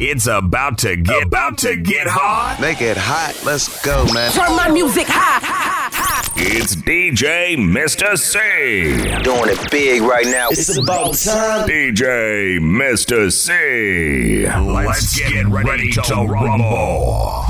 It's about to get about to get hot. Make it hot. Let's go, man. Turn my music high. high, high. It's DJ Mr. C. Doing it big right now. It's about time. DJ Mr. C. Let's get ready to rumble.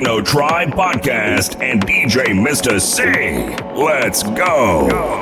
Techno Tribe Podcast and DJ Mr. C. Let's go. go, go,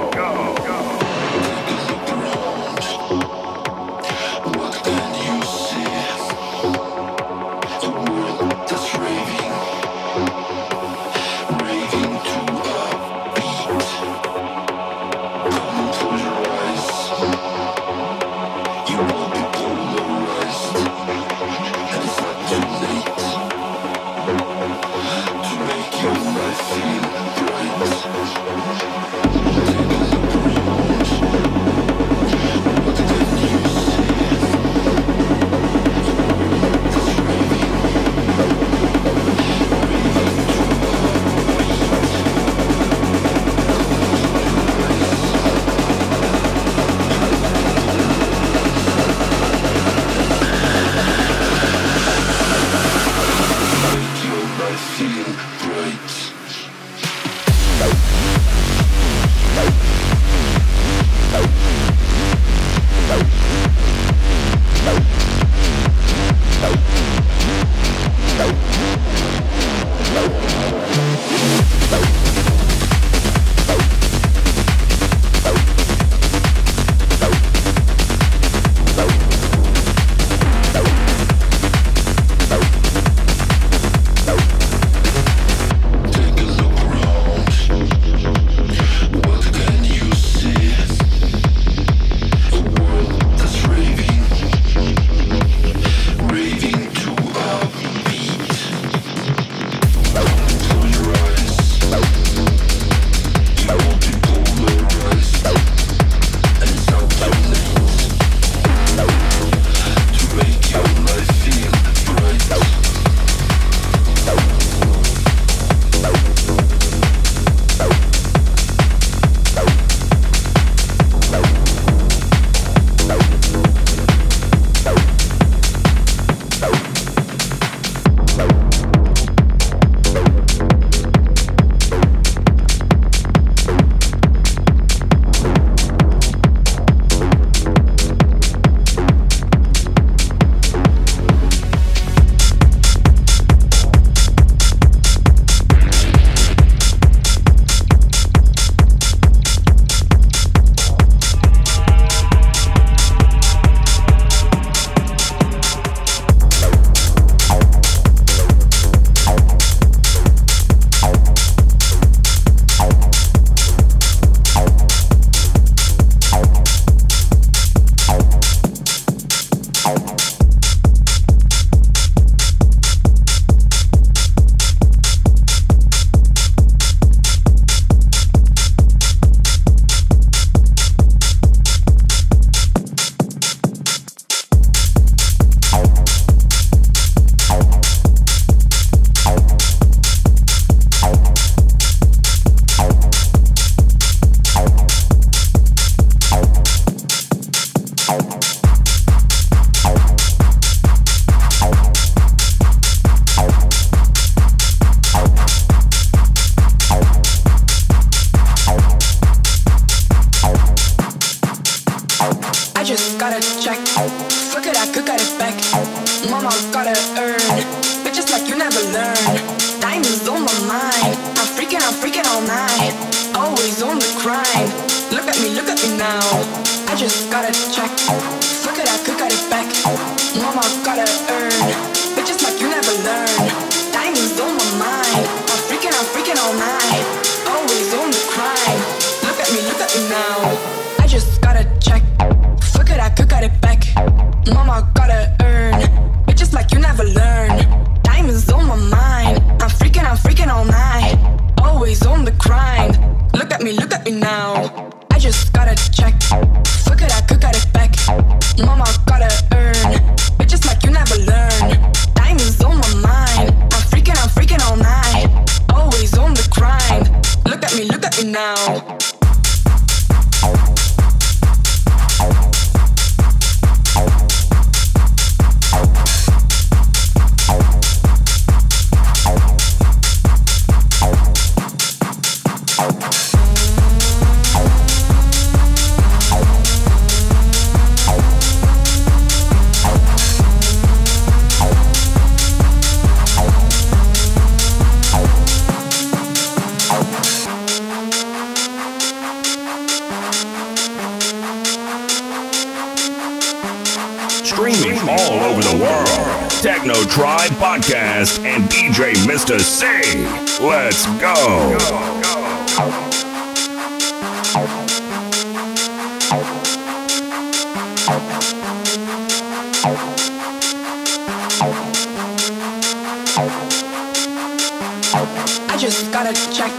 just gotta check.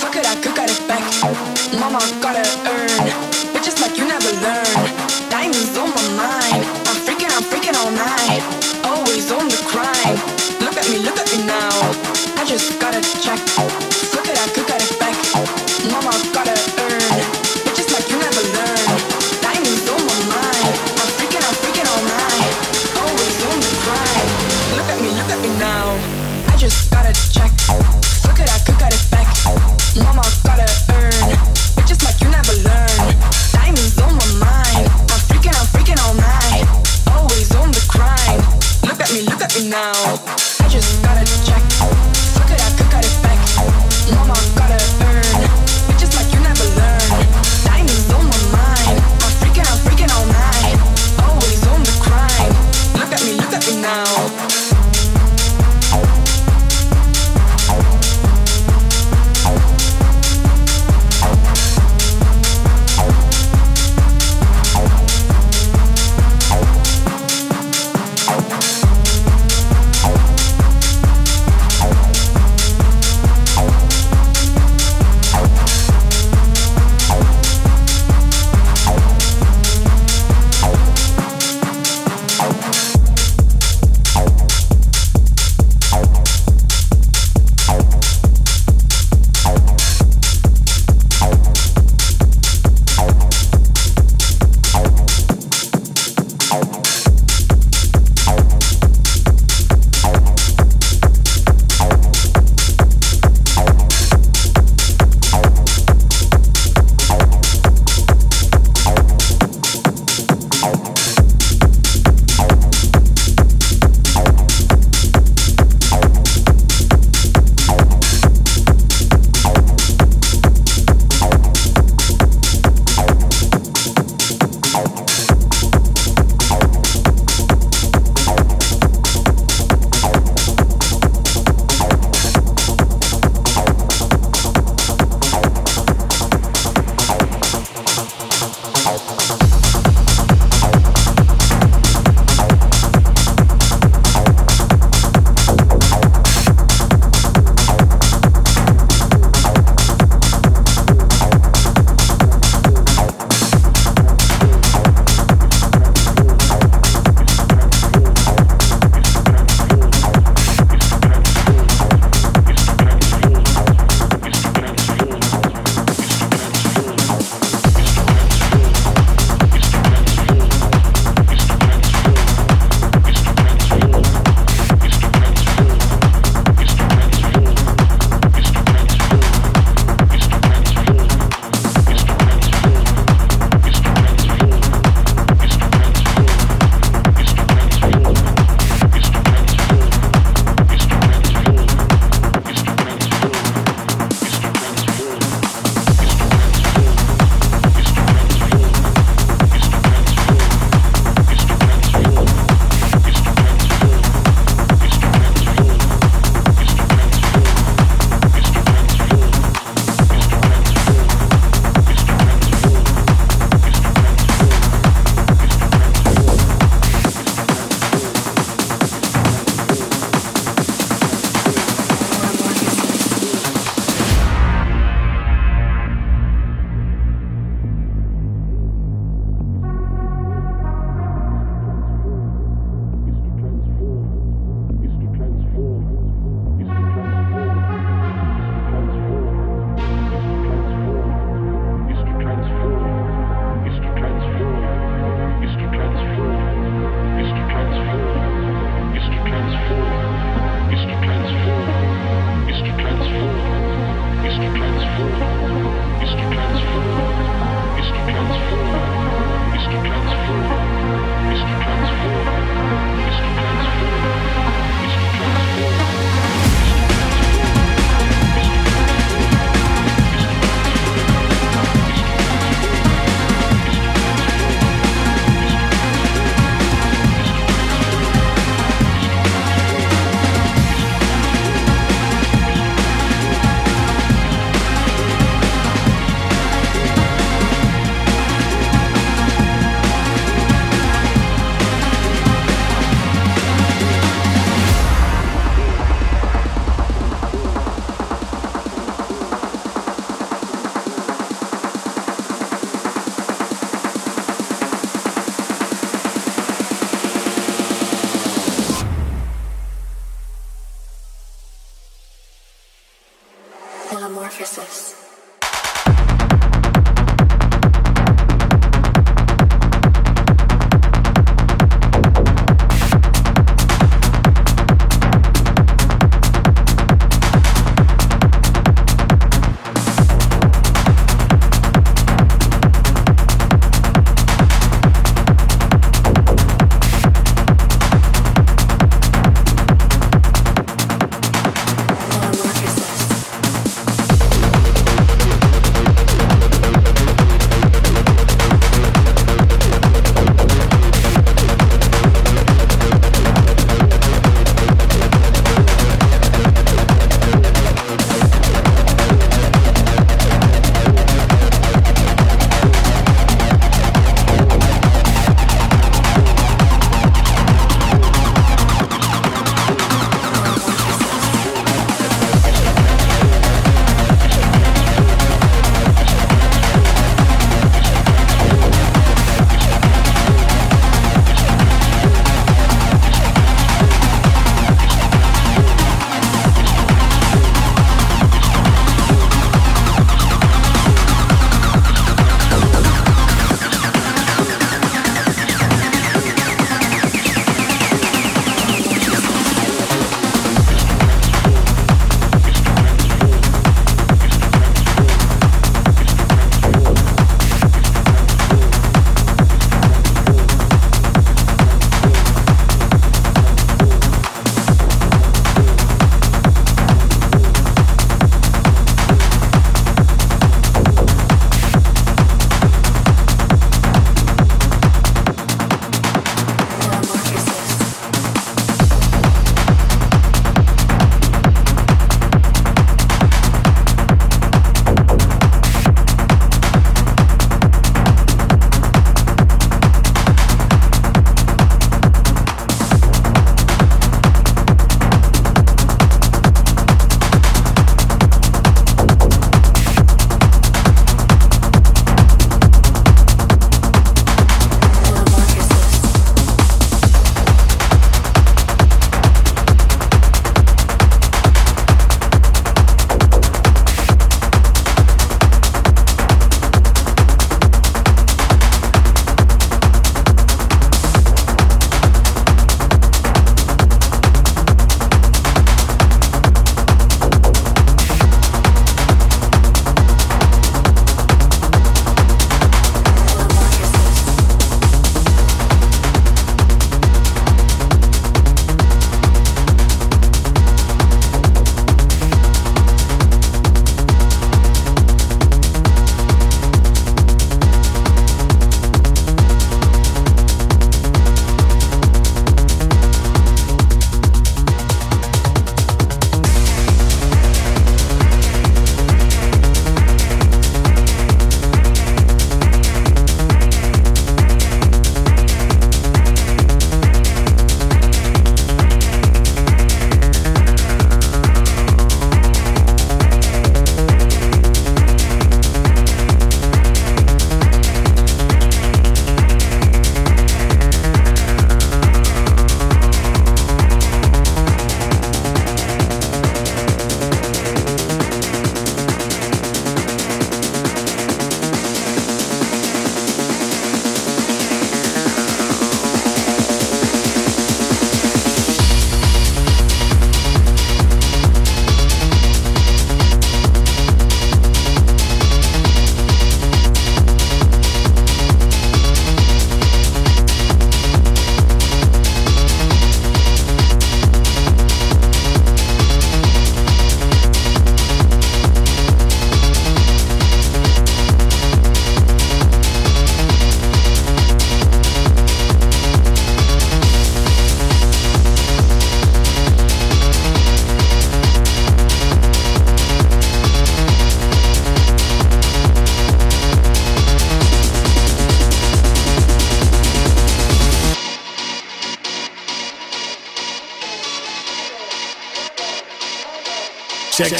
Fuck it, I could get it back? Mama gotta earn. Bitches like you never learn.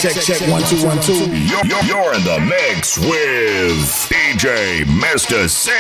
Check, check, one, two, one, two. You're, in the mix with DJ Mr. C.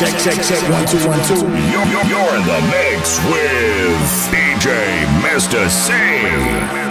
Check, check, check. One, two, one, two. You're, in the mix with DJ Mr. C.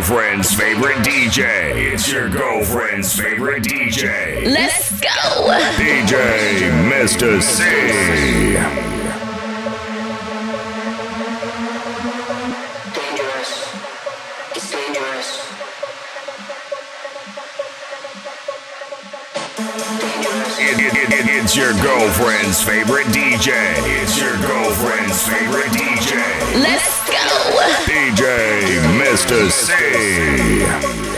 girlfriend's favorite DJ. It's your girlfriend's favorite DJ. Let's go. DJ Mr. C. It's your girlfriend's favorite DJ. It's your girlfriend's favorite DJ. Let's go. DJ Mr. C.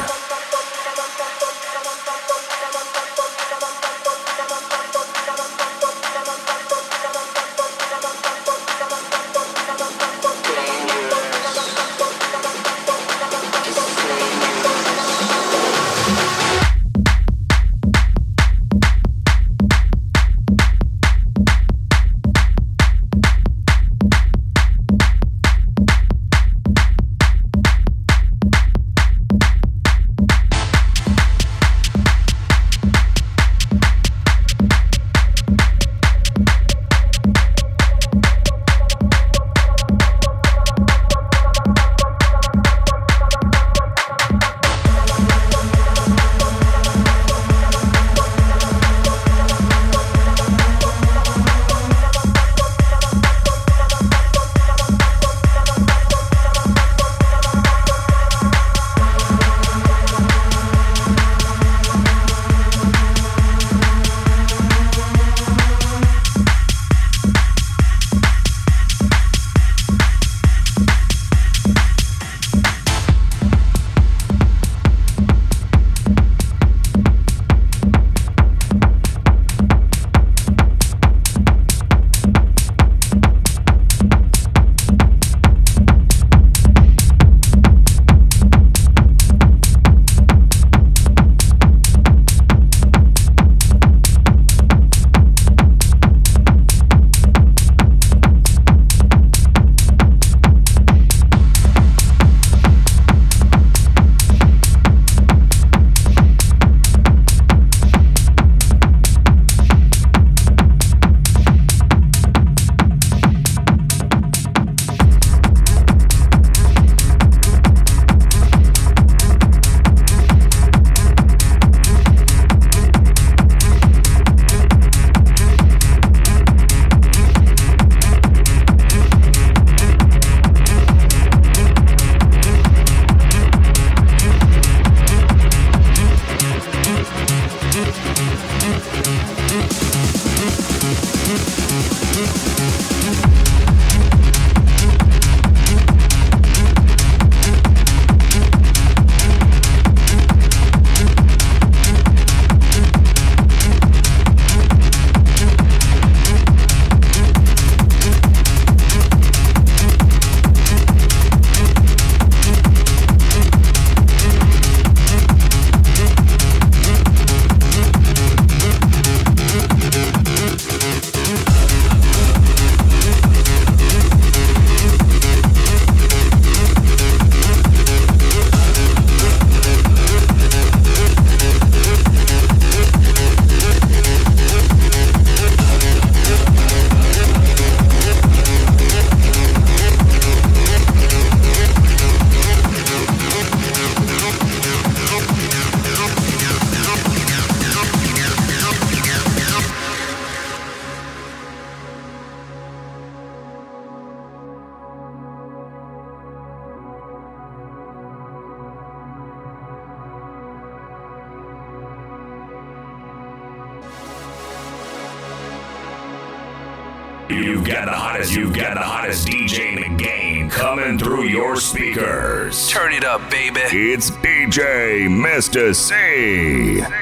You've got the hottest, you've got the hottest DJ in the game coming through your speakers. Turn it up, baby. It's DJ Mr. C.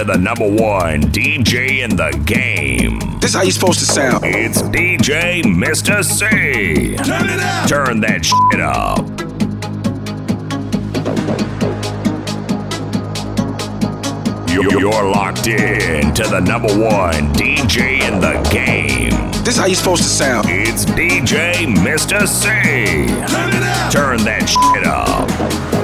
to the number one DJ in the game. This how you supposed to sound. It's DJ Mr. C. Turn it up. Turn that shit up. You're locked in to the number one DJ in the game. This how you supposed to sound. It's DJ Mr. C. Turn it up. Turn that shit up.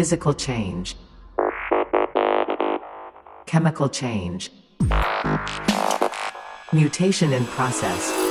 Physical change, chemical change, mutation in process.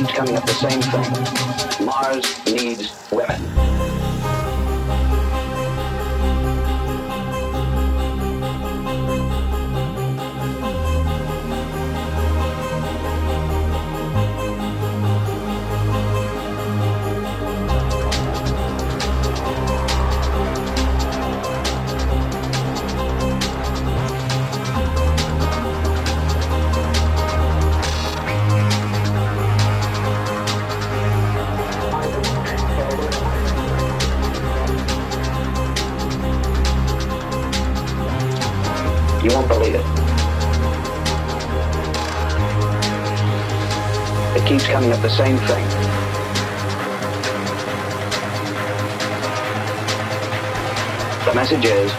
keeps coming up the same thing. Mars needs women. coming up the same thing. The message is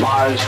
Mars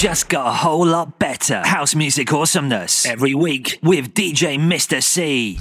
just got a whole lot better. House music awesomeness every week with DJ Mr. C.